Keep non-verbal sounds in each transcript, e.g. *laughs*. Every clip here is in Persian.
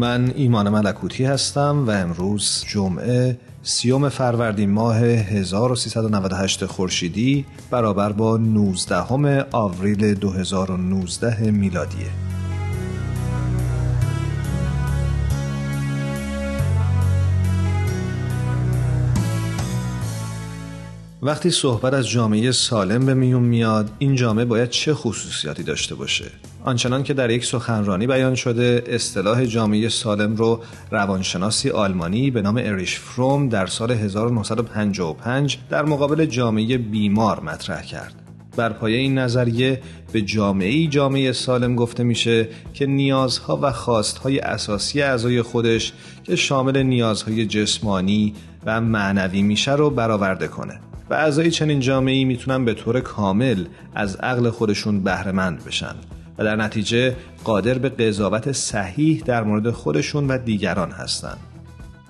من ایمان ملکوتی هستم و امروز جمعه سیوم فروردین ماه 1398 خورشیدی برابر با 19 آوریل 2019 میلادیه. وقتی صحبت از جامعه سالم به میون میاد این جامعه باید چه خصوصیاتی داشته باشه؟ آنچنان که در یک سخنرانی بیان شده اصطلاح جامعه سالم رو روانشناسی آلمانی به نام اریش فروم در سال 1955 در مقابل جامعه بیمار مطرح کرد. بر پایه این نظریه به جامعه جامعه سالم گفته میشه که نیازها و خواستهای اساسی اعضای خودش که شامل نیازهای جسمانی و معنوی میشه رو برآورده کنه. و اعضای چنین جامعه می‌تونن به طور کامل از عقل خودشون بهرهمند بشن و در نتیجه قادر به قضاوت صحیح در مورد خودشون و دیگران هستند.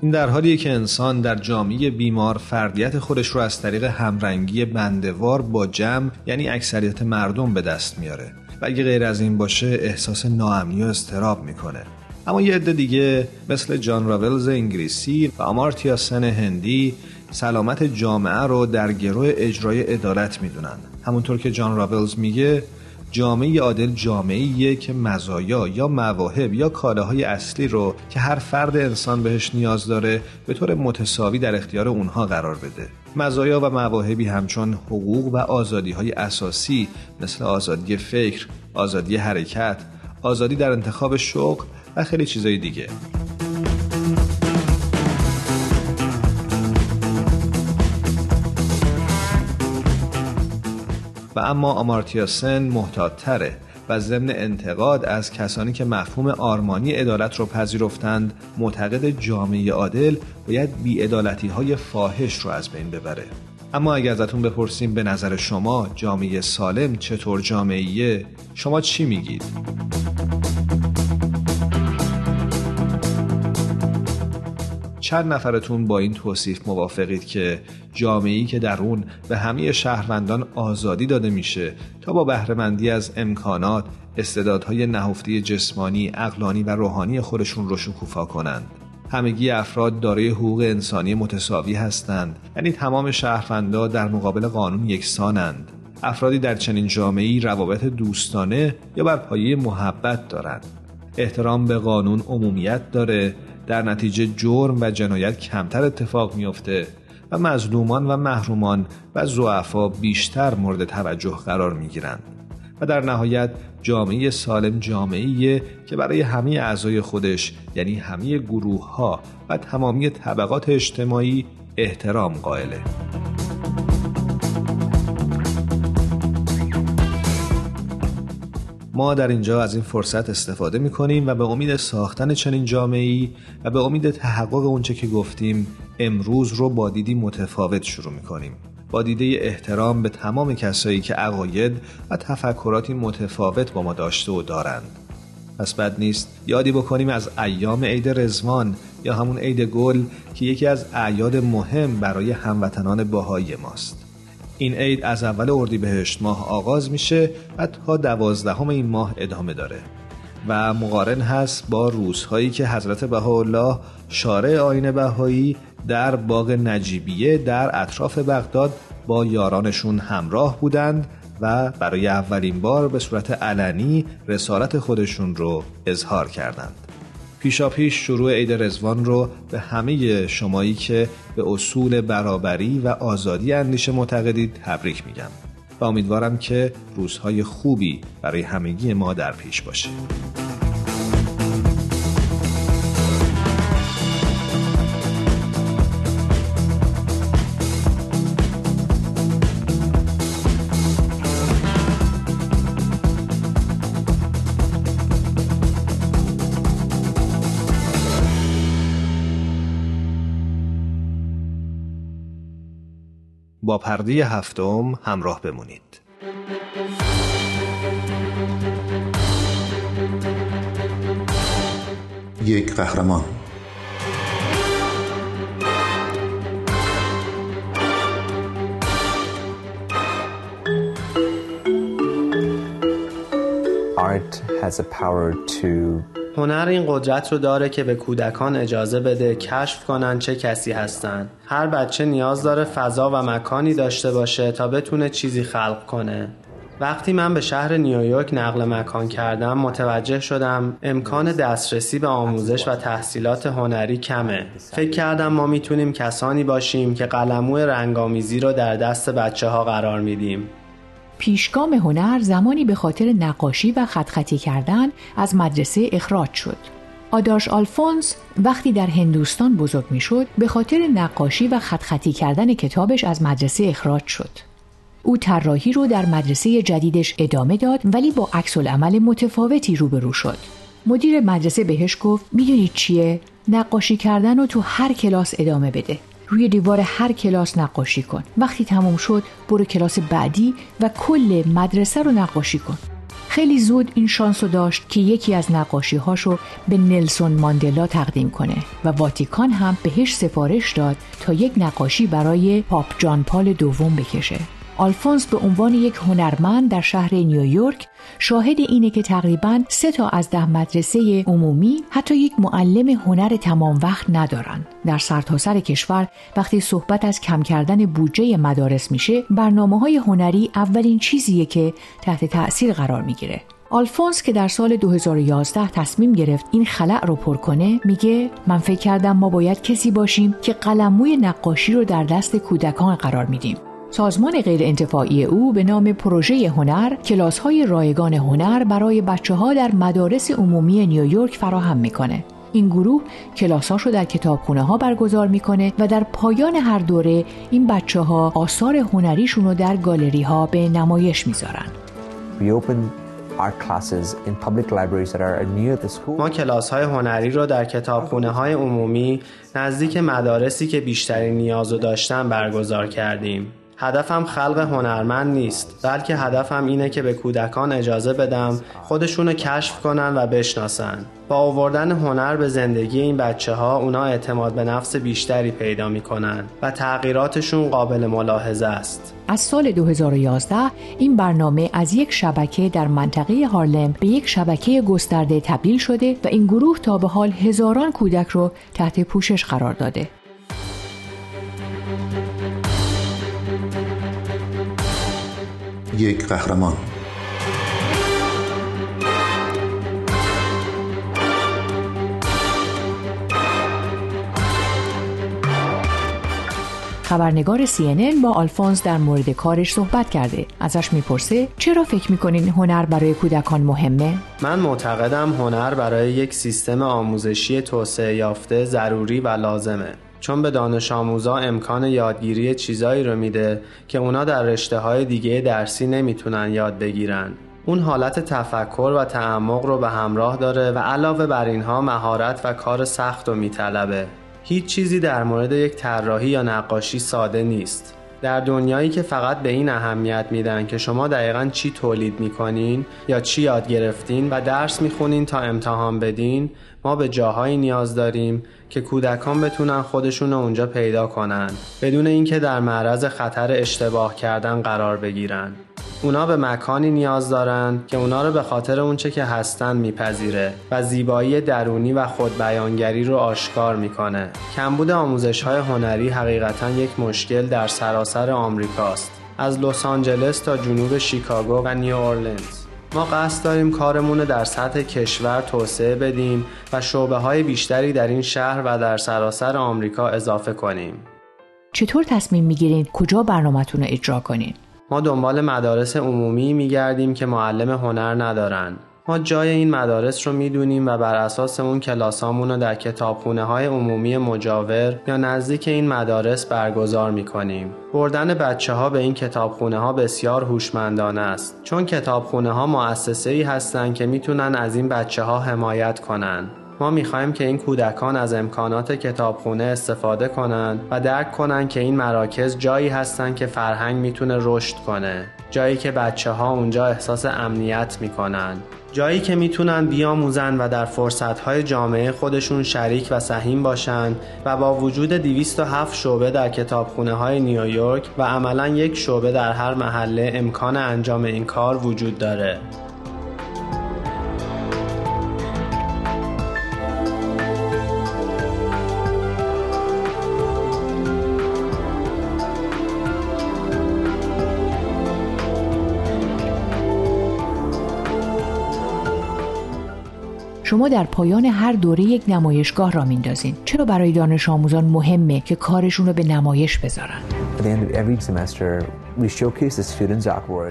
این در حالیه که انسان در جامعه بیمار فردیت خودش رو از طریق همرنگی بندوار با جمع یعنی اکثریت مردم به دست میاره و اگه غیر از این باشه احساس ناامنی و استراب می‌کنه اما یه عده دیگه مثل جان راولز انگلیسی و آمارتیا سن هندی سلامت جامعه رو در گروه اجرای عدالت می‌دونن. همونطور که جان راولز میگه جامعه عادل جامعه که مزایا یا مواهب یا کالاهای اصلی رو که هر فرد انسان بهش نیاز داره به طور متساوی در اختیار اونها قرار بده. مزایا و مواهبی همچون حقوق و آزادی های اساسی مثل آزادی فکر، آزادی حرکت، آزادی در انتخاب شغل و خیلی چیزای دیگه. اما آمارتیا سن محتاطتره و ضمن انتقاد از کسانی که مفهوم آرمانی عدالت رو پذیرفتند معتقد جامعه عادل باید بیعدالتی های فاحش رو از بین ببره اما اگر ازتون بپرسیم به نظر شما جامعه سالم چطور جامعه شما چی میگید؟ چند نفرتون با این توصیف موافقید که جامعه‌ای که در اون به همه شهروندان آزادی داده میشه تا با بهرهمندی از امکانات، استعدادهای نهفته جسمانی، اقلانی و روحانی خودشون رو شکوفا کنند. همگی افراد دارای حقوق انسانی متساوی هستند. یعنی تمام شهروندان در مقابل قانون یکسانند. افرادی در چنین جامعه‌ای روابط دوستانه یا بر پایه محبت دارند. احترام به قانون عمومیت داره. در نتیجه جرم و جنایت کمتر اتفاق میافته و مظلومان و محرومان و زعفا بیشتر مورد توجه قرار می گیرند و در نهایت جامعه سالم جامعه که برای همه اعضای خودش یعنی همه گروه ها و تمامی طبقات اجتماعی احترام قائله. ما در اینجا از این فرصت استفاده می کنیم و به امید ساختن چنین جامعه و به امید تحقق اونچه که گفتیم امروز رو با دیدی متفاوت شروع می کنیم. با دیده احترام به تمام کسایی که عقاید و تفکراتی متفاوت با ما داشته و دارند. پس بد نیست یادی بکنیم از ایام عید رزوان یا همون عید گل که یکی از اعیاد مهم برای هموطنان باهایی ماست. این عید از اول اردیبهشت ماه آغاز میشه و تا دوازدهم این ماه ادامه داره. و مقارن هست با روزهایی که حضرت بهاءالله شارع آین بهایی در باغ نجیبیه در اطراف بغداد با یارانشون همراه بودند و برای اولین بار به صورت علنی رسالت خودشون رو اظهار کردند. پیشا پیش شروع عید رزوان رو به همه شمایی که به اصول برابری و آزادی اندیشه معتقدید تبریک میگم و امیدوارم که روزهای خوبی برای همگی ما در پیش باشه. با پرده هفتم همراه بمونید. یک قهرمان Art has a power to هنر این قدرت رو داره که به کودکان اجازه بده کشف کنن چه کسی هستن. هر بچه نیاز داره فضا و مکانی داشته باشه تا بتونه چیزی خلق کنه. وقتی من به شهر نیویورک نقل مکان کردم متوجه شدم امکان دسترسی به آموزش و تحصیلات هنری کمه. فکر کردم ما می‌تونیم کسانی باشیم که قلمو رنگامیزی رو در دست بچه ها قرار میدیم. پیشگام هنر زمانی به خاطر نقاشی و خطخطی کردن از مدرسه اخراج شد. آدارش آلفونس وقتی در هندوستان بزرگ می شد به خاطر نقاشی و خطخطی کردن کتابش از مدرسه اخراج شد. او طراحی رو در مدرسه جدیدش ادامه داد ولی با عکس عمل متفاوتی روبرو شد. مدیر مدرسه بهش گفت می‌دونی چیه؟ نقاشی کردن رو تو هر کلاس ادامه بده. روی دیوار هر کلاس نقاشی کن. وقتی تمام شد برو کلاس بعدی و کل مدرسه رو نقاشی کن. خیلی زود این شانس رو داشت که یکی از نقاشی هاشو به نلسون ماندلا تقدیم کنه و واتیکان هم بهش سفارش داد تا یک نقاشی برای پاپ جان پال دوم بکشه. آلفونس به عنوان یک هنرمند در شهر نیویورک شاهد اینه که تقریبا سه تا از ده مدرسه عمومی حتی یک معلم هنر تمام وقت ندارن. در سرتاسر سر کشور وقتی صحبت از کم کردن بودجه مدارس میشه برنامه های هنری اولین چیزیه که تحت تأثیر قرار می‌گیره. آلفونس که در سال 2011 تصمیم گرفت این خلأ رو پر کنه میگه من فکر کردم ما باید کسی باشیم که قلموی نقاشی رو در دست کودکان قرار میدیم سازمان غیر انتفاعی او به نام پروژه هنر کلاس های رایگان هنر برای بچه ها در مدارس عمومی نیویورک فراهم می‌کنه. این گروه کلاساش رو در کتابخونه ها برگزار می‌کنه و در پایان هر دوره این بچه ها آثار هنریشون رو در گالری ها به نمایش می‌ذارن. ما کلاس های هنری رو در کتابخونه های عمومی نزدیک مدارسی که بیشترین نیاز رو داشتن برگزار کردیم. هدفم خلق هنرمند نیست بلکه هدفم اینه که به کودکان اجازه بدم خودشونو کشف کنن و بشناسن با آوردن هنر به زندگی این بچه ها اونا اعتماد به نفس بیشتری پیدا می‌کنن و تغییراتشون قابل ملاحظه است از سال 2011 این برنامه از یک شبکه در منطقه هارلم به یک شبکه گسترده تبدیل شده و این گروه تا به حال هزاران کودک رو تحت پوشش قرار داده. یک قهرمان. خبرنگار CNN با آلفونس در مورد کارش صحبت کرده. ازش می‌پرسه چرا فکر می‌کنین هنر برای کودکان مهمه؟ من معتقدم هنر برای یک سیستم آموزشی توسعه یافته ضروری و لازمه. چون به دانش آموزا امکان یادگیری چیزایی رو میده که اونا در رشته های دیگه درسی نمی‌تونن یاد بگیرن. اون حالت تفکر و تعمق رو به همراه داره و علاوه بر اینها مهارت و کار سخت رو میطلبه. هیچ چیزی در مورد یک طراحی یا نقاشی ساده نیست. در دنیایی که فقط به این اهمیت میدن که شما دقیقا چی تولید می‌کنین یا چی یاد گرفتین و درس می‌خونین تا امتحان بدین ما به جاهایی نیاز داریم که کودکان بتونن خودشون اونجا پیدا کنن بدون اینکه در معرض خطر اشتباه کردن قرار بگیرن. اونا به مکانی نیاز دارن که اونا رو به خاطر اونچه که هستن میپذیره و زیبایی درونی و خودبیانگری رو آشکار می‌کنه. کمبود آموزش های هنری حقیقتا یک مشکل در سراسر آمریکاست. از لس آنجلس تا جنوب شیکاگو و نیو اورلینز ما قصد داریم کارمون در سطح کشور توسعه بدیم و شعبه های بیشتری در این شهر و در سراسر آمریکا اضافه کنیم. چطور تصمیم می‌گیرین کجا برنامهتون رو اجرا کنین؟ ما دنبال مدارس عمومی میگردیم که معلم هنر ندارن. ما جای این مدارس رو می‌دونیم و بر اساس اون کلاسامون رو در کتابخونه های عمومی مجاور یا نزدیک این مدارس برگزار می‌کنیم. بردن بچه ها به این کتابخونه ها بسیار هوشمندانه است چون کتابخونه ها مؤسسه ای هستند که می‌تونن از این بچه ها حمایت کنن. ما می‌خواهیم که این کودکان از امکانات کتابخونه استفاده کنند و درک کنند که این مراکز جایی هستند که فرهنگ می‌تونه رشد کنه جایی که بچه ها اونجا احساس امنیت می‌کنن جایی که می‌تونن بیاموزن و در فرصتهای جامعه خودشون شریک و سهیم باشن و با وجود 207 شعبه در کتابخونه های نیویورک و عملا یک شعبه در هر محله امکان انجام این کار وجود داره. شما در پایان هر دوره یک نمایشگاه را میندازین. چرا برای دانش آموزان مهمه که کارشون رو به نمایش بذارن؟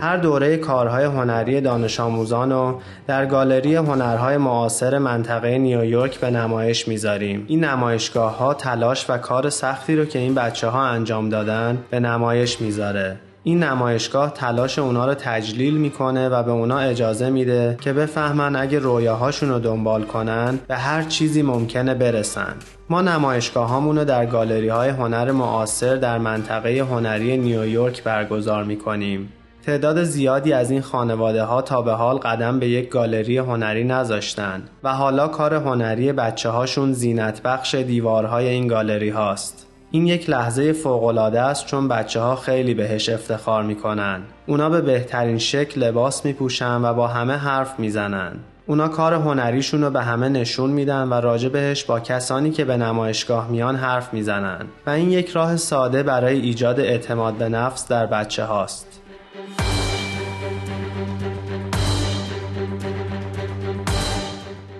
هر دوره کارهای هنری دانش آموزان رو در گالری هنرهای معاصر منطقه نیویورک به نمایش می‌ذاریم. این نمایشگاه ها تلاش و کار سختی رو که این بچه ها انجام دادن به نمایش می‌ذاره. این نمایشگاه تلاش اونا رو تجلیل می‌کنه و به اونا اجازه میده که بفهمن اگه رویاهاشون رو دنبال کنن به هر چیزی ممکنه برسن ما نمایشگاه رو در گالری های هنر معاصر در منطقه هنری نیویورک برگزار می‌کنیم تعداد زیادی از این خانواده ها تا به حال قدم به یک گالری هنری نذاشتن و حالا کار هنری بچه هاشون زینت بخش دیوارهای این گالری هاست. این یک لحظه فوقالعاده است چون بچه ها خیلی بهش افتخار می‌کنن. اونا به بهترین شکل لباس میپوشن و با همه حرف می‌زنن. اونا کار هنریشون رو به همه نشون میدن و راجع بهش با کسانی که به نمایشگاه میان حرف می‌زنن و این یک راه ساده برای ایجاد اعتماد به نفس در بچه هاست.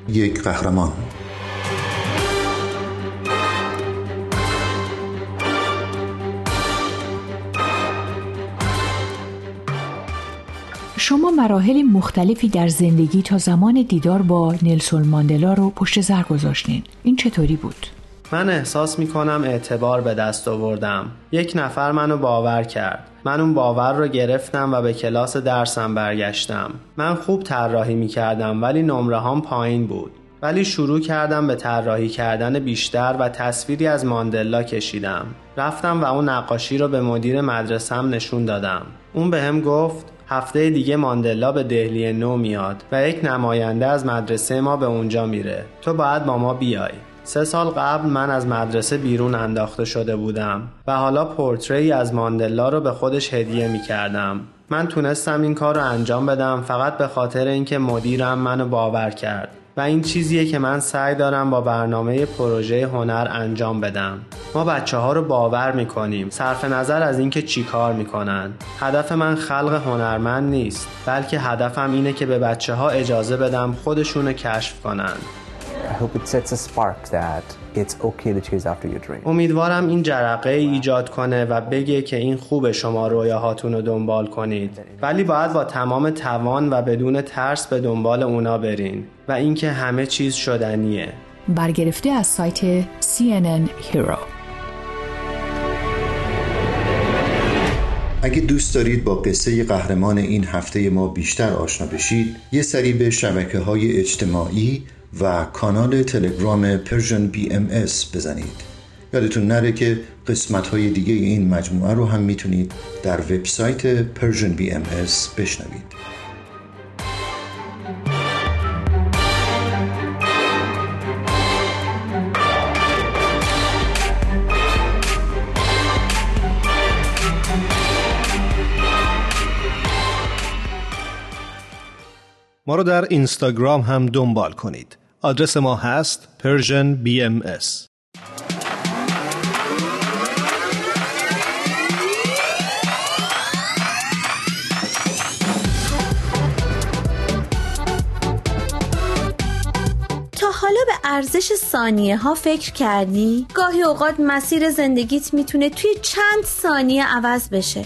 یک قهرمان شما مراحل مختلفی در زندگی تا زمان دیدار با نلسون ماندلا رو پشت سر گذاشتین. این چطوری بود؟ من احساس می کنم اعتبار به دست آوردم. یک نفر منو باور کرد. من اون باور رو گرفتم و به کلاس درسم برگشتم. من خوب طراحی می کردم ولی نمره هم پایین بود. ولی شروع کردم به طراحی کردن بیشتر و تصویری از ماندلا کشیدم. رفتم و اون نقاشی رو به مدیر مدرسم نشون دادم. اون به هم گفت هفته دیگه ماندلا به دهلی نو میاد و یک نماینده از مدرسه ما به اونجا میره تو باید با ما بیای سه سال قبل من از مدرسه بیرون انداخته شده بودم و حالا پورتری از ماندلا رو به خودش هدیه می کردم. من تونستم این کار رو انجام بدم فقط به خاطر اینکه مدیرم منو باور کرد. و این چیزیه که من سعی دارم با برنامه پروژه هنر انجام بدم. ما بچه ها رو باور می‌کنیم. صرف نظر از اینکه چی کار می‌کنن. هدف من خلق هنرمند نیست بلکه هدفم اینه که به بچه ها اجازه بدم خودشونو کشف کنن. امیدوارم این جرقه ایجاد کنه و بگه که این خوب شما رویاهاتون رو دنبال کنید. ولی باید با تمام توان و بدون ترس به دنبال اونا برین و اینکه همه چیز شدنیه. برگرفته از سایت CNN Heroes. اگه دوست دارید با قصه قهرمان این هفته ما بیشتر آشنا بشید یه سری به شبکه های اجتماعی و کانال تلگرام Persian BMS بزنید. یادتون نره که قسمت های دیگه این مجموعه رو هم می‌تونید در وبسایت Persian BMS بشنوید. ما رو در اینستاگرام هم دنبال کنید. آدرس ما هست Persian BMS حالا به ارزش ثانیه ها فکر کردی؟ گاهی اوقات مسیر زندگیت می‌تونه توی چند ثانیه عوض بشه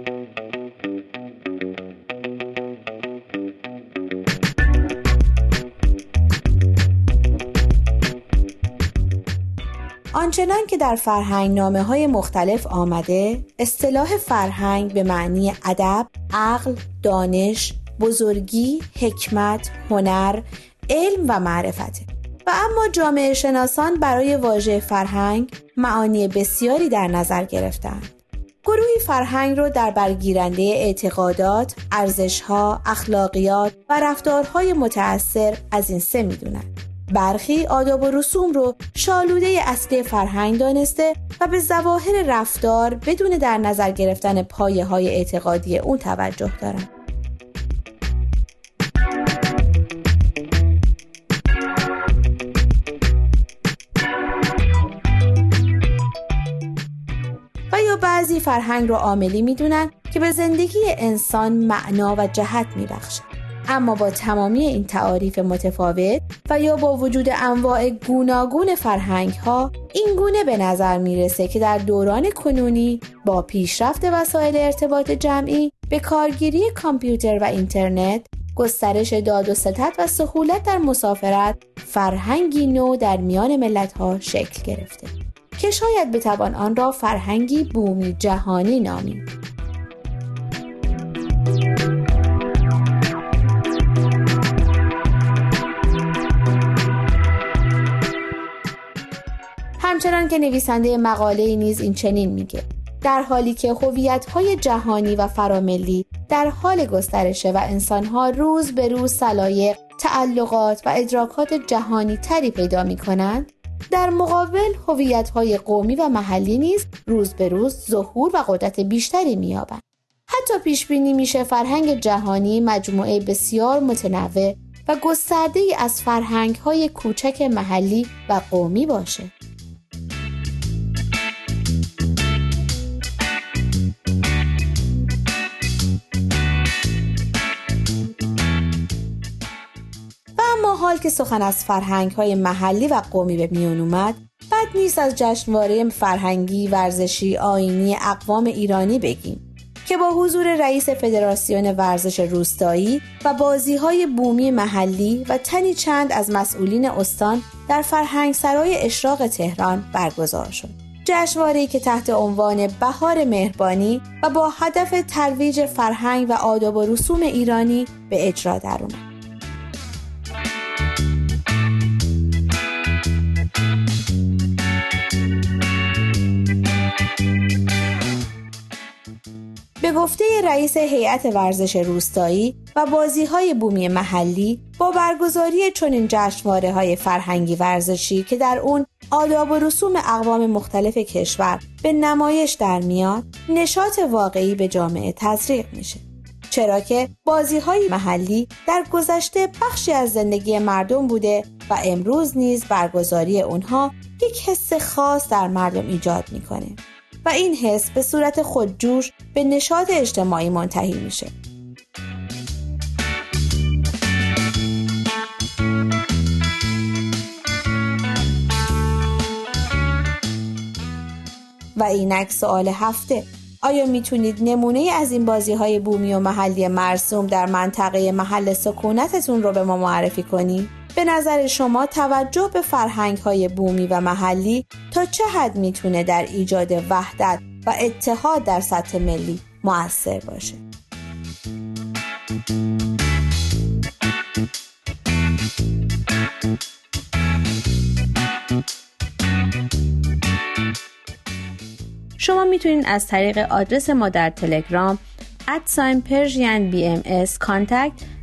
آنچنان که در فرهنگ نامه های مختلف آمده اصطلاح فرهنگ به معنی ادب، عقل، دانش، بزرگی، حکمت، هنر، علم و معرفته و اما جامعه شناسان برای واژه فرهنگ معانی بسیاری در نظر گرفتند. گروهی فرهنگ رو در برگیرنده اعتقادات، ارزشها، اخلاقیات و رفتارهای متأثر از این سه می‌دونند. برخی آداب و رسوم رو شالوده اصلی فرهنگ دانسته و به ظواهر رفتار بدون در نظر گرفتن پایه های اعتقادی اون توجه دارند. و یا بعضی فرهنگ رو عاملی می‌دونن که به زندگی انسان معنا و جهت میبخشه. اما با تمامی این تعاریف متفاوت و یا با وجود انواع گوناگون فرهنگ ها این گونه به نظر می‌رسه که در دوران کنونی با پیشرفت وسایل ارتباط جمعی به کارگیری کامپیوتر و اینترنت گسترش داد و ستت و سهولت در مسافرت فرهنگی نو در میان ملت ها شکل گرفته که شاید بتوان آن را فرهنگی بومی جهانی نامید. که نویسنده مقاله نیز این چنین میگه در حالی که های جهانی و فراملی در حال گسترشه و انسانها روز به روز سلایق، تعلقات و ادراکات جهانی تری پیدا می کنند، در مقابل های قومی و محلی نیز روز به روز ظهور و قدرت بیشتری می‌یابند. حتی پیش بینی میشه فرهنگ جهانی مجموعه بسیار متنوع و گسترده ای از فرهنگ های کوچک محلی و قومی باشه. حال که سخن از فرهنگ های محلی و قومی به میان اومد بد نیست از جشنواره فرهنگی ورزشی آینی اقوام ایرانی بگیم که با حضور رئیس فدراسیون ورزش روستایی و بازی های بومی محلی و تنی چند از مسئولین استان در فرهنگ سرای اشراق تهران برگزار شد. جشنواره‌ای که تحت عنوان بهار مهربانی و با هدف ترویج فرهنگ و آداب و رسوم ایرانی به اجرا درآمد. گفته رئیس هیئت ورزش روستایی و بازی های بومی محلی با برگزاری چنین جشنواره های فرهنگی ورزشی که در اون آداب و رسوم اقوام مختلف کشور به نمایش در میاد نشاط واقعی به جامعه تزریق میشه. چرا که بازی های محلی در گذشته بخشی از زندگی مردم بوده و امروز نیز برگزاری اونها یک حس خاص در مردم ایجاد می‌کنه. و این حس به صورت خودجوش به نشاط اجتماعی منتهی میشه. و اینک سوال هفته آیا می‌تونید نمونه از این بازی های بومی و محلی مرسوم در منطقه محل سکونتتون رو به ما معرفی کنید؟ به نظر شما توجه به فرهنگ های بومی و محلی تا چه حد می‌تونه در ایجاد وحدت و اتحاد در سطح ملی موثر باشه؟ شما می‌تونید از طریق آدرس ما در تلگرام ادساین پرژین بی ام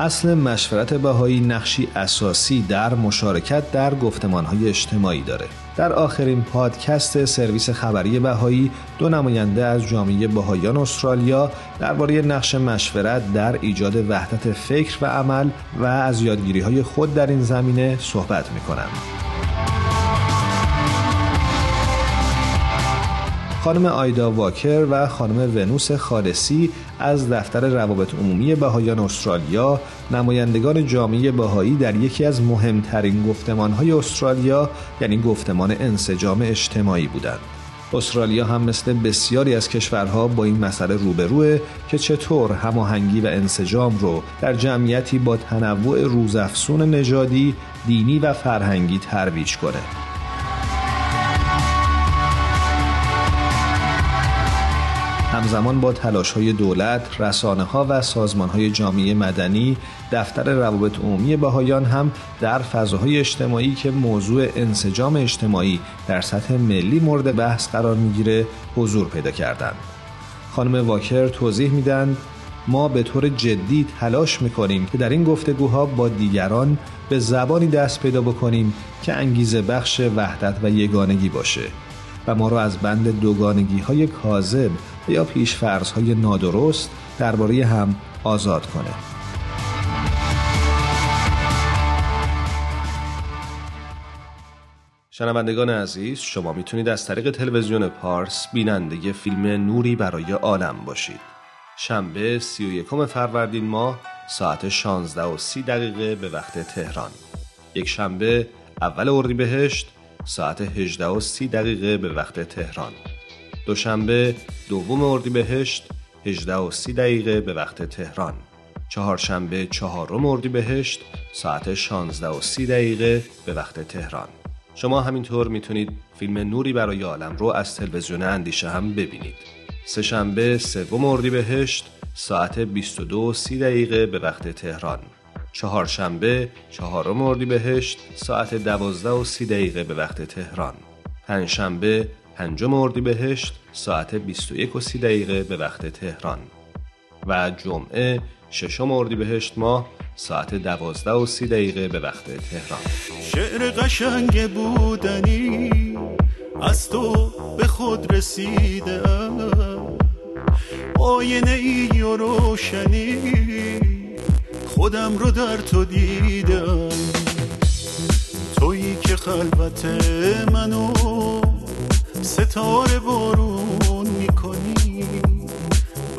اصل مشورت بهایی نقشی اساسی در مشارکت در گفتمانهای اجتماعی داره. در آخرین پادکست سرویس خبری بهایی دو نماینده از جامعه بهایان استرالیا درباره نقش مشورت در ایجاد وحدت فکر و عمل و از یادگیری های خود در این زمینه صحبت می. خانم آیدا واکر و خانم ونوس خالصی از دفتر روابط عمومی بهایان استرالیا نمایندگان جامعه بهایی در یکی از مهمترین گفتمانهای استرالیا یعنی گفتمان انسجام اجتماعی بودند. استرالیا هم مثل بسیاری از کشورها با این مسئله روبروه که چطور هماهنگی و انسجام رو در جمعیتی با تنوع روزافزون نژادی، دینی و فرهنگی ترویج کنه. همزمان با تلاش های دولت، رسانه ها و سازمان های جامعه مدنی، دفتر روابط عمومی بهایان هم در فضاهای اجتماعی که موضوع انسجام اجتماعی در سطح ملی مورد بحث قرار می‌گیره حضور پیدا کردند. خانم واکر توضیح میدن ما به طور جدی تلاش می‌کنیم که در این گفتگوها با دیگران به زبانی دست پیدا بکنیم که انگیزه بخش وحدت و یگانگی باشه و ما را از بند دوگانگی های کاذب یا پیش های نادرست درباره هم آزاد کنه. شنوندگان عزیز شما می‌تونید از طریق تلویزیون پارس بیننده فیلم نوری برای عالم باشید. شنبه 31 فروردین ماه ساعت 16 و 30 دقیقه به وقت تهران. یک شنبه اول اردیبهشت ساعت 18 و 30 دقیقه به وقت تهران. دوشنبه دوم اردیبهشت 18 و 30 دقیقه به وقت تهران. چهارشنبه چهارم اردیبهشت ساعت 16 و 30 دقیقه به وقت تهران. شما همینطور می‌تونید فیلم نوری برای عالم رو از تلویزیون اندیشه هم ببینید. سهشنبه سوم اردیبهشت ساعت 22 و 30 دقیقه به وقت تهران. چهارشنبه چهارم اردیبهشت ساعت 12 و 30 دقیقه به وقت تهران. پنجشنبه پنجم اردیبهشت ساعت 21 و 30 دقیقه به وقت تهران. و جمعه ششم اردیبهشت ماه ساعت 12 و 30 دقیقه به وقت تهران. شعر قشنگ بودنی از تو به خود رسیده. آینه ای و روشنی خودم رو در تو دیدم. تویی که خلوت منو ستاره بارون می‌کنی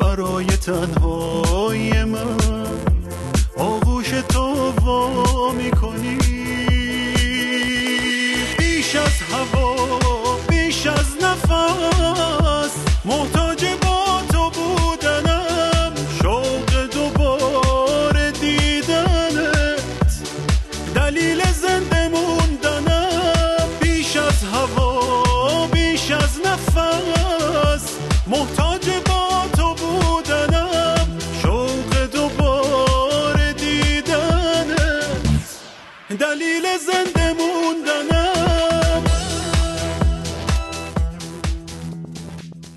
برای تنهای من. آغوش تو وا می‌کنی.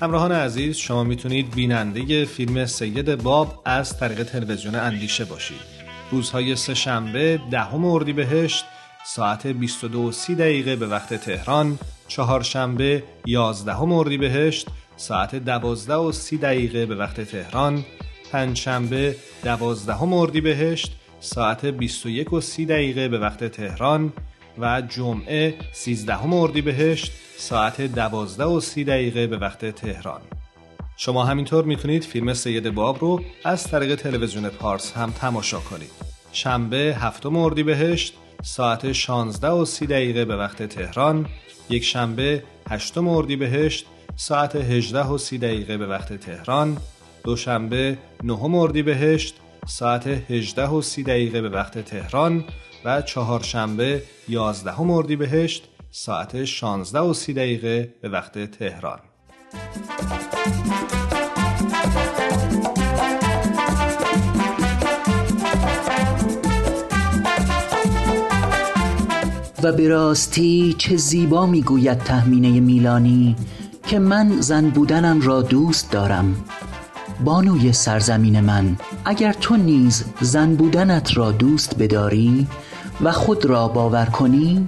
همراهان عزیز شما می‌تونید بیننده فیلم سید باب از طریق تلویزیون اندیشه باشید. روزهای سه شنبه دهم اردیبهشت ساعت 22:30 دقیقه به وقت تهران چهارشنبه 11 اردیبهشت ساعت 12 و 30 دقیقه به وقت تهران پنجشنبه 12 اردیبهشت ساعت 21 و 30 دقیقه به وقت تهران و جمعه 13 اردیبهشت ساعت 12 و 30 دقیقه به وقت تهران. شما همینطور می‌تونید فیلم سید باب رو از طریق تلویزیون پارس هم تماشا کنید. شنبه هفتم اردیبهشت ساعت 16 و 30 دقیقه به وقت تهران. یک شنبه هشتم اردیبهشت ساعت 18 و 30 دقیقه به وقت تهران. دوشنبه نهم اردیبهشت ساعت 18 و 30 دقیقه به وقت تهران. و چهارشنبه 11 اردیبهشت ساعت 16 و 30 دقیقه به وقت تهران. و به راستی چه زیبا می‌گوید تهمینه میلانی که من زن بودنم را دوست دارم. بانوی سرزمین من اگر تو نیز زن بودنت را دوست بداری و خود را باور کنی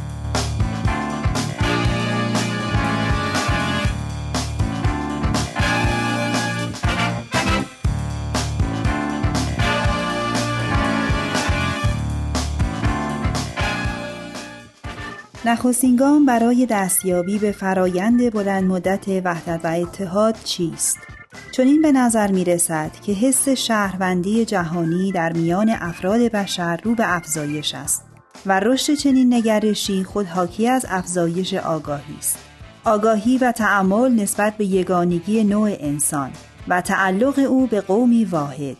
نخستین برای دستیابی به فرایند بلند مدت وحدت و اتحاد چیست؟ چون این به نظر می رسد که حس شهروندی جهانی در میان افراد بشر رو به افزایش است و رشد چنین نگرشی خود حاکی از افزایش آگاهی است. آگاهی و تعمل نسبت به یگانگی نوع انسان و تعلق او به قومی واحد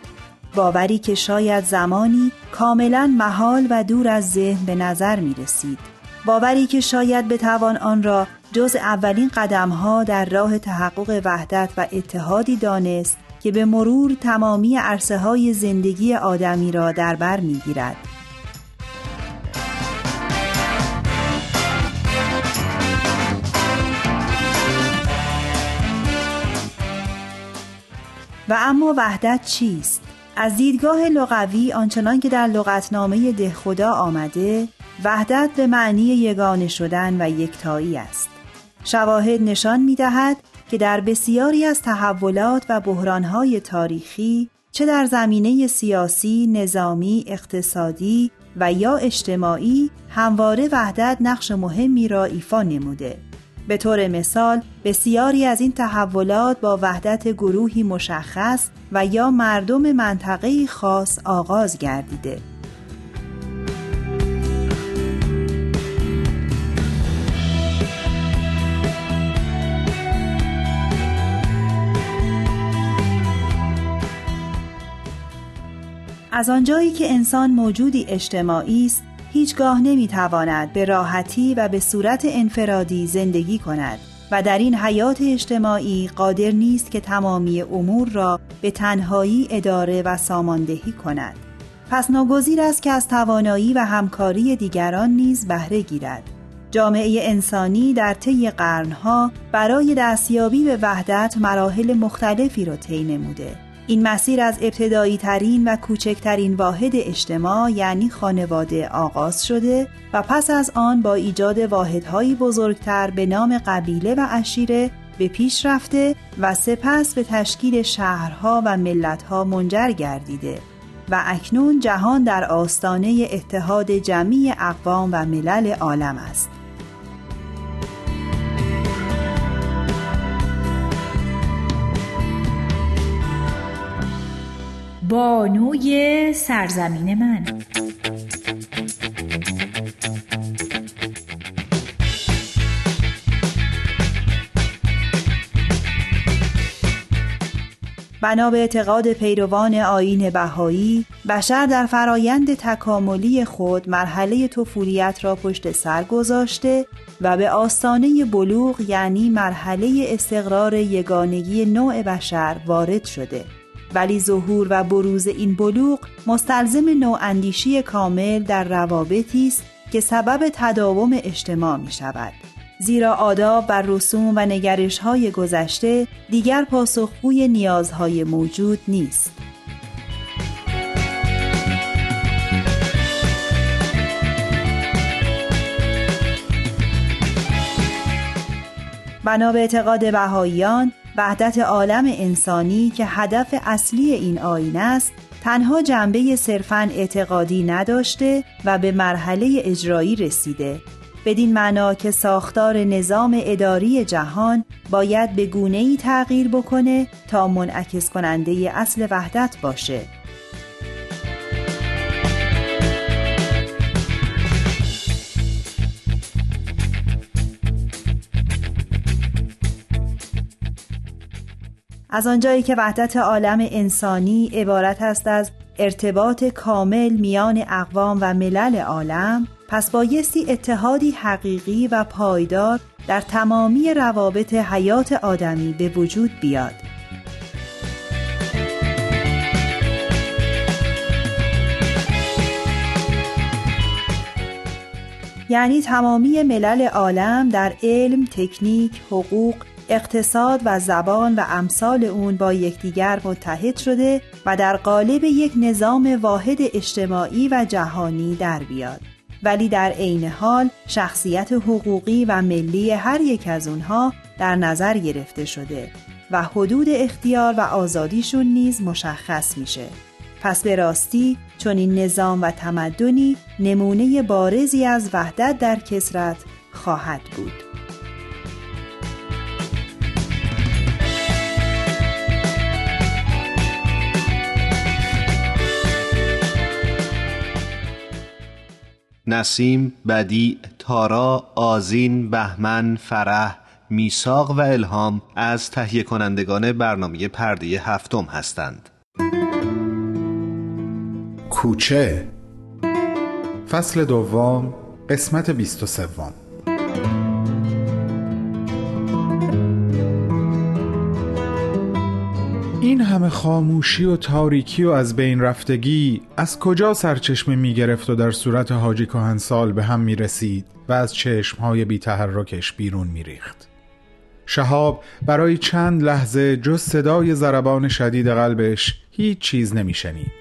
باوری که شاید زمانی کاملا محال و دور از ذهن به نظر می رسید باوری که شاید بتوان آن را جز اولین قدمها در راه تحقق وحدت و اتحادی دانست که به مرور تمامی عرصه های زندگی آدمی را در بر می‌گیرد. و اما وحدت چیست؟ از دیدگاه لغوی آنچنان که در لغتنامه دهخدا آمده وحدت به معنی یگانه شدن و یکتایی است. شواهد نشان می دهد که در بسیاری از تحولات و بحرانهای تاریخی چه در زمینه سیاسی، نظامی، اقتصادی و یا اجتماعی همواره وحدت نقش مهمی را ایفا نموده. به طور مثال بسیاری از این تحولات با وحدت گروهی مشخص و یا مردم منطقه خاص آغاز گردیده. از آنجایی که انسان موجودی اجتماعی است هیچگاه نمی‌تواند به راحتی و به صورت انفرادی زندگی کند و در این حیات اجتماعی قادر نیست که تمامی امور را به تنهایی اداره و ساماندهی کند. پس ناگزیر است که از توانایی و همکاری دیگران نیز بهره گیرد. جامعه انسانی در طی قرنها برای دستیابی به وحدت مراحل مختلفی را طی نموده. این مسیر از ابتدایی ترین و کوچکترین واحد اجتماع یعنی خانواده آغاز شده و پس از آن با ایجاد واحدهایی بزرگتر به نام قبیله و عشیره به پیش رفته و سپس به تشکیل شهرها و ملتها منجر گردیده و اکنون جهان در آستانه اتحاد جمعی اقوام و ملل عالم است. بانوی سرزمین من. بنا به اعتقاد پیروان آین بهایی بشر در فرایند تکاملی خود مرحله طفولیت را پشت سر گذاشته و به آستانه بلوغ یعنی مرحله استقرار یگانگی نوع بشر وارد شده. ولی ظهور و بروز این بلوغ مستلزم نواندیشی کامل در روابطی است که سبب تداوم اجتماع می شود. زیرا آداب و رسوم و نگرش های گذشته دیگر پاسخگوی نیازهای موجود نیست. بنا به اعتقاد بهاییان وحدت عالم انسانی که هدف اصلی این آین است تنها جنبه صرفاً اعتقادی نداشته و به مرحله اجرایی رسیده. بدین معنا که ساختار نظام اداری جهان باید به گونه‌ای تغییر بکنه تا منعکس کننده اصل وحدت باشه. از آنجایی که وحدت عالم انسانی عبارت است از ارتباط کامل میان اقوام و ملل عالم پس بایستی اتحادی حقیقی و پایدار در تمامی روابط حیات آدمی به وجود بیاد. یعنی تمامی ملل عالم در علم، تکنیک، حقوق، اقتصاد و زبان و امثال اون با یکدیگر متحد شده و در قالب یک نظام واحد اجتماعی و جهانی در بیاد. ولی در عین حال شخصیت حقوقی و ملی هر یک از اونها در نظر گرفته شده و حدود اختیار و آزادیشون نیز مشخص میشه. پس به راستی چون این نظام و تمدنی نمونه بارزی از وحدت در کسرت خواهد بود. نسیم، بدی، تارا، آزین، بهمن، فرح، میساق و الهام از تهیه کنندگان برنامه پرده هفتم هستند. کوچه فصل دوم قسمت بیست و سوم این همه خاموشی و تاریکی و از بین رفتگی از کجا سرچشمه می گرفت و در صورت حاجی کهنسال به هم می رسید و از چشمهای بی تحرکش بیرون می ریخت. شهاب برای چند لحظه جز صدای ضربان شدید قلبش هیچ چیز نمی شنید.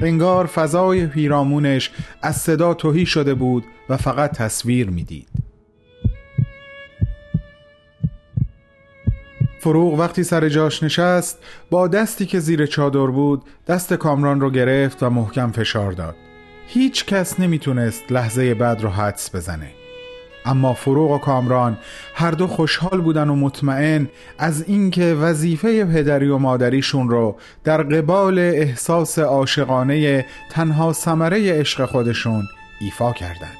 انگار فضای پیرامونش از صدا توهی شده بود و فقط تصویر می‌دید. فروغ وقتی سر جاش نشست با دستی که زیر چادر بود دست کامران رو گرفت و محکم فشار داد. هیچ کس نمی‌تونست لحظه بعد رو حدس بزنه. اما فروغ و کامران هر دو خوشحال بودن و مطمئن از اینکه وظیفه پدری و مادریشون رو در قبال احساس عاشقانه تنها ثمره عشق خودشون ایفا کردند.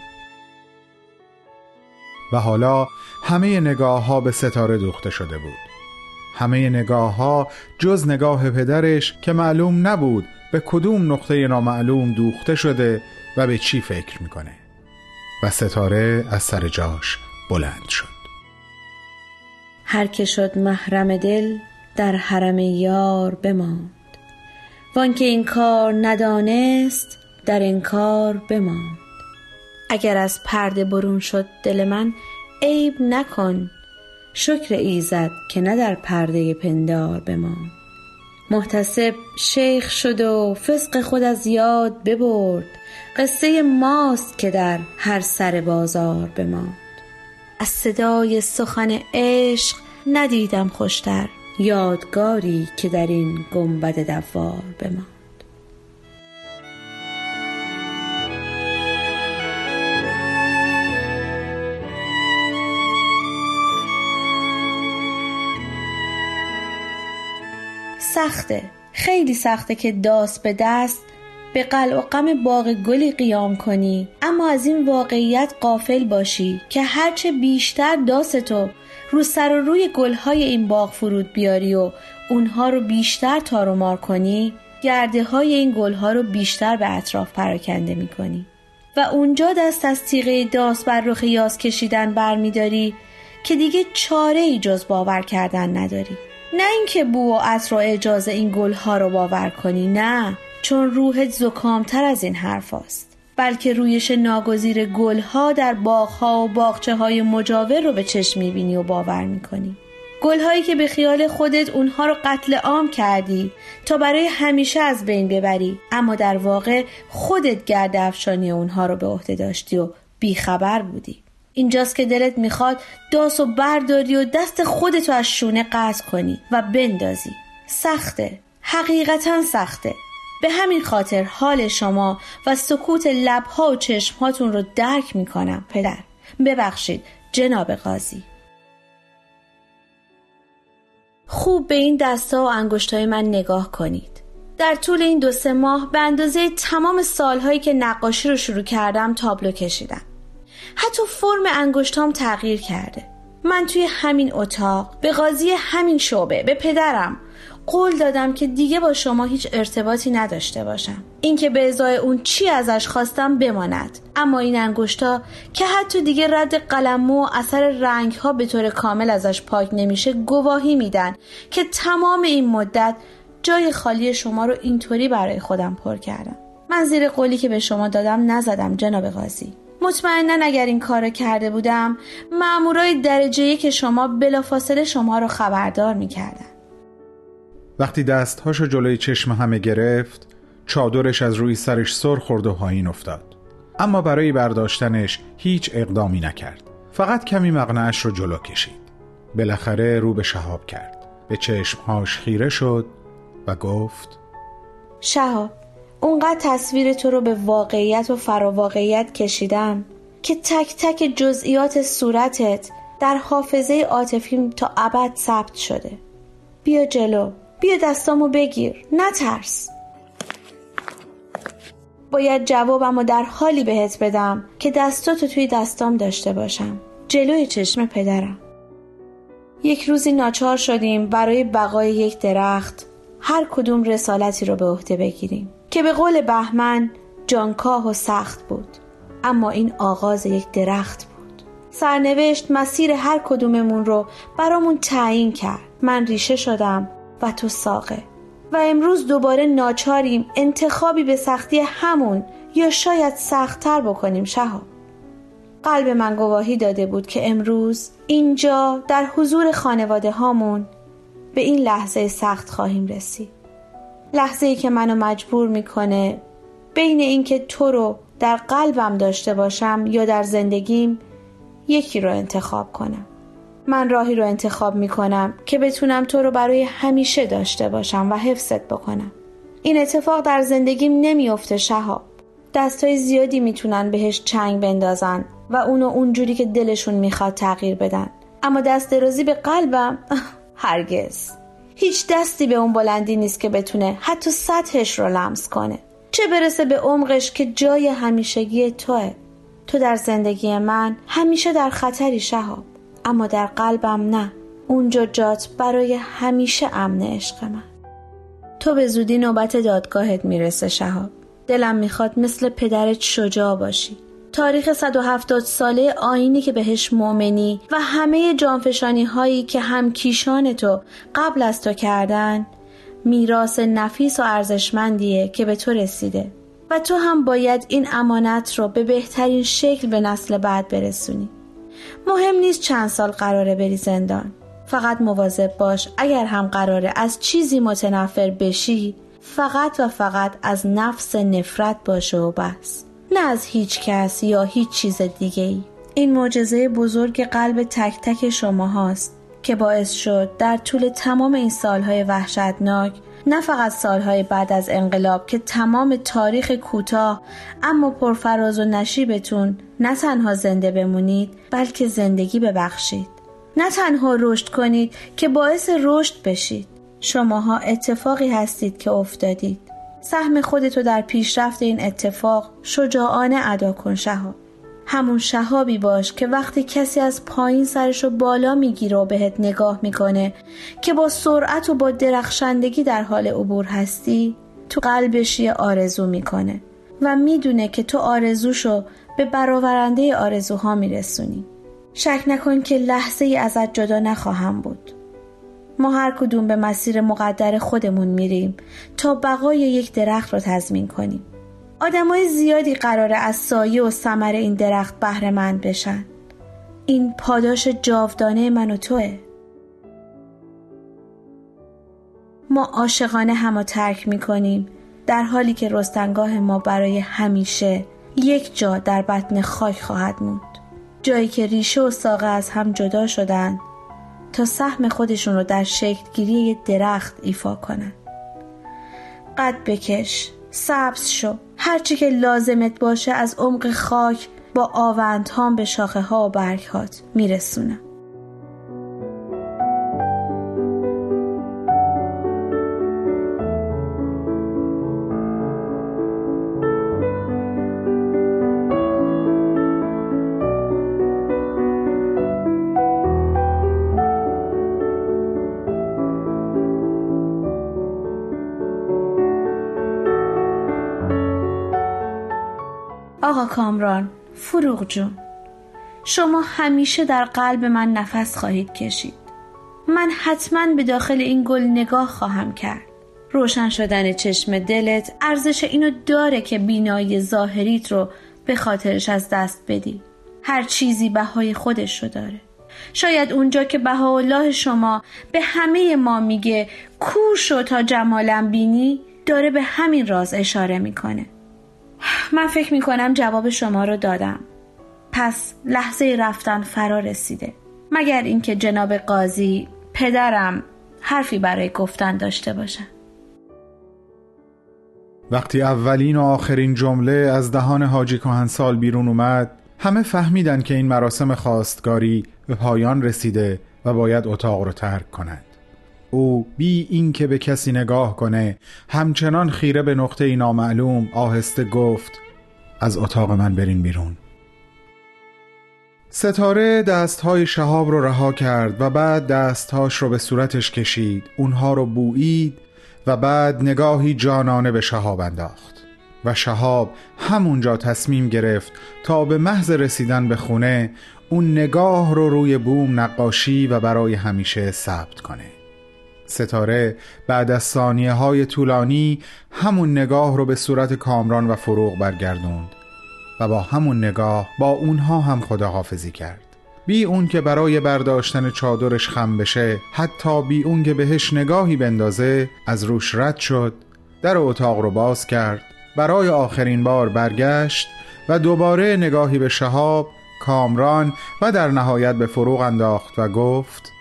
و حالا همه نگاه ها به ستاره دوخته شده بود. همه نگاه ها جز نگاه پدرش که معلوم نبود به کدوم نقطه نامعلوم دوخته شده و به چی فکر می‌کنه. و ستاره از سر جاش بلند شد. هر که شد محرم دل در حرم یار بماند. وان که این کار ندانست در این کار بماند. اگر از پرده برون شد دل من عیب نکن شکر ایزد که نه در پرده پندار بماند. محتسب شیخ شد و فسق خود از یاد ببرد. قصه ماست که در هر سر بازار بماند. از صدای سخن عشق ندیدم خوشتر. یادگاری که در این گنبد دوار بماند. سخته. خیلی سخته که داست به دست به قلع و غم باغ گلی قیام کنی. اما از این واقعیت قافل باشی که هرچه بیشتر داستو رو سر و روی گلهای این باغ فرود بیاری و اونها رو بیشتر تار و مار کنی گرده های این گلها رو بیشتر به اطراف پراکنده می کنی و اونجا دست از تیغه داست بر رخ یاس کشیدن برمیداری که دیگه چاره ای جز باور کردن نداری. نه اینکه بو و عطر اجازه این گلها رو باور کنی نه. چون روحت زکامتر از این حرف است. بلکه رویش ناگزیر گلها در باغها و باغچه های مجاور رو به چشم می‌بینی و باور می‌کنی. گلهایی که به خیال خودت اونها رو قتل عام کردی تا برای همیشه از بین ببری اما در واقع خودت گرد افشانی اونها رو به عهده داشتی و بیخبر بودی. اینجاست که دلت می‌خواد داس و برداری و دست خودتو از شونه قطع کنی و بندازی. سخته. حقیقتا سخته. به همین خاطر حال شما و سکوت لبها و چشمهاتون رو درک می‌کنم پدر. ببخشید جناب قاضی. خوب به این دستا و انگشتای من نگاه کنید. در طول این دو سه ماه به اندازه تمام سالهایی که نقاشی رو شروع کردم تابلو کشیدم. حتی فرم انگشتام تغییر کرده. من توی همین اتاق به قاضی همین شعبه به پدرم قول دادم که دیگه با شما هیچ ارتباطی نداشته باشم. اینکه به ازای اون چی ازش خواستم بماند. اما این انگشتا که حتی دیگه رد قلم و اثر رنگ ها به طور کامل ازش پاک نمیشه گواهی میدن که تمام این مدت جای خالی شما رو اینطوری برای خودم پر کردم. من زیر قولی که به شما دادم نزدم جناب قاضی. مطمئنا اگر این کار کرده بودم مامورای درجه که شما بلافاصله شما رو خبردار می‌کردن. وقتی دستهاشو جلوی چشم همه گرفت چادرش از روی سرش سر خورد و پایین افتاد. اما برای برداشتنش هیچ اقدامی نکرد. فقط کمی مقنعش رو جلو کشید. بالاخره رو به شهاب کرد. به چشمهاش خیره شد و گفت شهاب اونقدر تصویر تو رو به واقعیت و فراواقعیت کشیدم که تک تک جزئیات صورتت در حافظه عاطفیم تا ابد ثبت شده. بیا جلو بیا دستامو بگیر نترس. باید جوابمو در حالی بهت بدم که دستاتو توی دستام داشته باشم. جلوی چشم پدرم. یک روزی ناچار شدیم برای بقای یک درخت. هر کدوم رسالتی رو به عهده بگیریم. که به قول بهمن جانکاه و سخت بود اما این آغاز یک درخت بود. سرنوشت مسیر هر کدوممون رو برامون تعیین کرد. من ریشه شدم و تو ساقه. و امروز دوباره ناچاریم انتخابی به سختی همون یا شاید سختتر بکنیم شهاب. قلب من گواهی داده بود که امروز اینجا در حضور خانواده هامون به این لحظه سخت خواهیم رسید. لحظه ای که منو مجبور می‌کنه بین اینکه تو رو در قلبم داشته باشم یا در زندگیم یکی رو انتخاب کنم. من راهی رو انتخاب می‌کنم که بتونم تو رو برای همیشه داشته باشم و حفظت بکنم. این اتفاق در زندگیم نمیافته شهاب. دستای زیادی می‌تونن بهش چنگ بندازن و اونو اونجوری که دلشون می‌خواد تغییر بدن. اما دست درازی به قلبم *laughs* هرگز. هیچ دستی به اون بلندی نیست که بتونه حتی سطحش رو لمس کنه. چه برسه به عمقش که جای همیشگی توه. تو در زندگی من همیشه در خطری شهاب اما در قلبم نه. اونجا جات برای همیشه امن عشق من. تو به زودی نوبت دادگاهت می‌رسه شهاب. دلم می‌خواد مثل پدرت شجاع باشی. تاریخ 170 ساله آینی که بهش مؤمنی و همه جانفشانی هایی که هم کیشان تو قبل از تو کردن میراث نفیس و ارزشمندیه که به تو رسیده. و تو هم باید این امانت رو به بهترین شکل به نسل بعد برسونی. مهم نیست چند سال قراره بری زندان. فقط مواظب باش اگر هم قراره از چیزی متنفر بشی فقط و فقط از نفس نفرت باشه و بس. نه از هیچ کس یا هیچ چیز دیگه ای. این معجزه بزرگ قلب تک تک شما هاست که باعث شد در طول تمام این سالهای وحشتناک نه فقط سالهای بعد از انقلاب که تمام تاریخ کوتاه اما پرفراز و نشیبتون نه تنها زنده بمونید بلکه زندگی ببخشید. نه تنها رشد کنید که باعث رشد بشید. شماها اتفاقی هستید که افتادید. سهم خودتو در پیشرفت این اتفاق شجاعانه ادا کن شهاب. همون شهابی باش که وقتی کسی از پایین سرشو بالا می‌گیره و بهت نگاه می‌کنه که با سرعت و با درخشندگی در حال عبور هستی تو قلبش یه آرزو می‌کنه و می‌دونه که تو آرزوشو به برآورنده آرزوها میرسونی. شک نکن که لحظه ای ازت جدا نخواهم بود. ما هر کدوم به مسیر مقدر خودمون میریم تا بقای یک درخت رو تضمین کنیم. آدمای زیادی قراره از سایه و ثمر این درخت بهره مند بشن. این پاداش جاودانه من و توه. ما عاشقانه همو ترک می‌کنیم در حالی که رستنگاه ما برای همیشه یک جا در بطن خاک خواهد موند. جایی که ریشه و ساقه از هم جدا شدن تا سهم خودشون رو در شکلگیری یه درخت ایفا کنن. قد بکش سبز شو. هرچی که لازمت باشه از عمق خاک با آوندهام به شاخه ها و برگ هات میرسونم کامران فروغ جون. شما همیشه در قلب من نفس خواهید کشید. من حتما به داخل این گل نگاه خواهم کرد. روشن شدن چشم دلت ارزش اینو داره که بینایی ظاهریت رو به خاطرش از دست بدی. هر چیزی بهای خودش رو داره. شاید اونجا که بهاءالله شما به همه ما میگه کور شو تا جمالم بینی داره به همین راز اشاره می‌کنه. من فکر می‌کنم جواب شما رو دادم. پس لحظه رفتن فرا رسیده. مگر اینکه جناب قاضی پدرم حرفی برای گفتن داشته باشن وقتی اولین و آخرین جمله از دهان حاجی کهنسال بیرون اومد همه فهمیدن که این مراسم خواستگاری به پایان رسیده و باید اتاق رو ترک کنند. او بی اینکه به کسی نگاه کنه همچنان خیره به نقطه نامعلوم آهسته گفت از اتاق من برین بیرون. ستاره دستهای شهاب رو رها کرد و بعد دستهاش رو به صورتش کشید اونها رو بویید و بعد نگاهی جانانه به شهاب انداخت و شهاب همونجا تصمیم گرفت تا به محض رسیدن به خونه اون نگاه رو روی بوم نقاشی و برای همیشه ثبت کنه. ستاره بعد از ثانیه های طولانی همون نگاه رو به صورت کامران و فروغ برگردوند و با همون نگاه با اونها هم خداحافظی کرد. بی اون که برای برداشتن چادرش خم بشه حتی بی اون که بهش نگاهی بندازه از روش رد شد در اتاق رو باز کرد برای آخرین بار برگشت و دوباره نگاهی به شهاب کامران و در نهایت به فروغ انداخت و گفت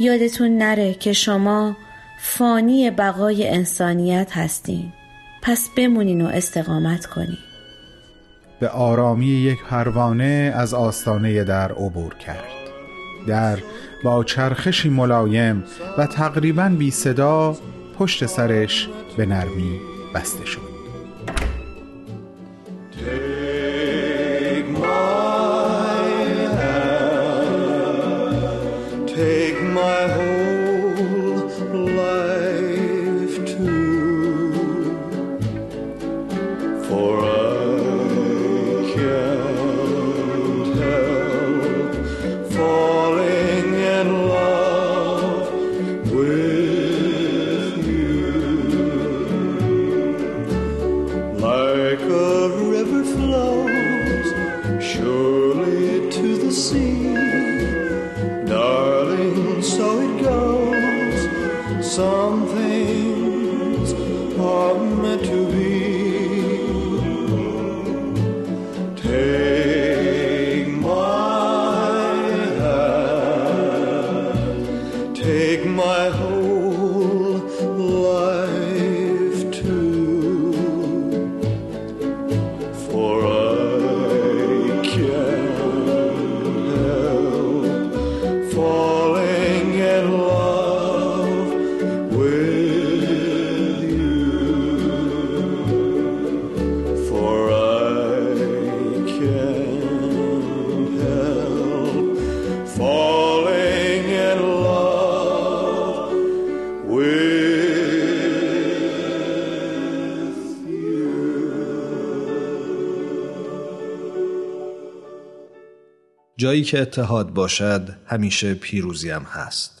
یادتون نره که شما فانی بقای انسانیت هستین. پس بمونین و استقامت کنین. به آرامی یک پروانه از آستانه در عبور کرد. در با چرخشی ملایم و تقریبا بی صدا پشت سرش به نرمی بسته شد. جایی که اتحاد باشد همیشه پیروزی هم هست.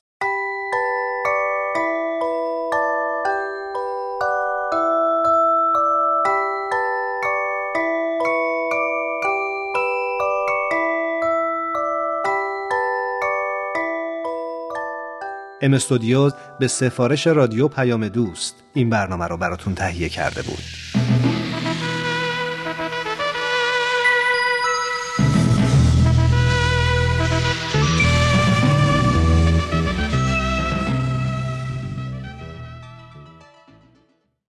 ام استودیوز به سفارش رادیو پیام دوست این برنامه رو براتون تهیه کرده بود.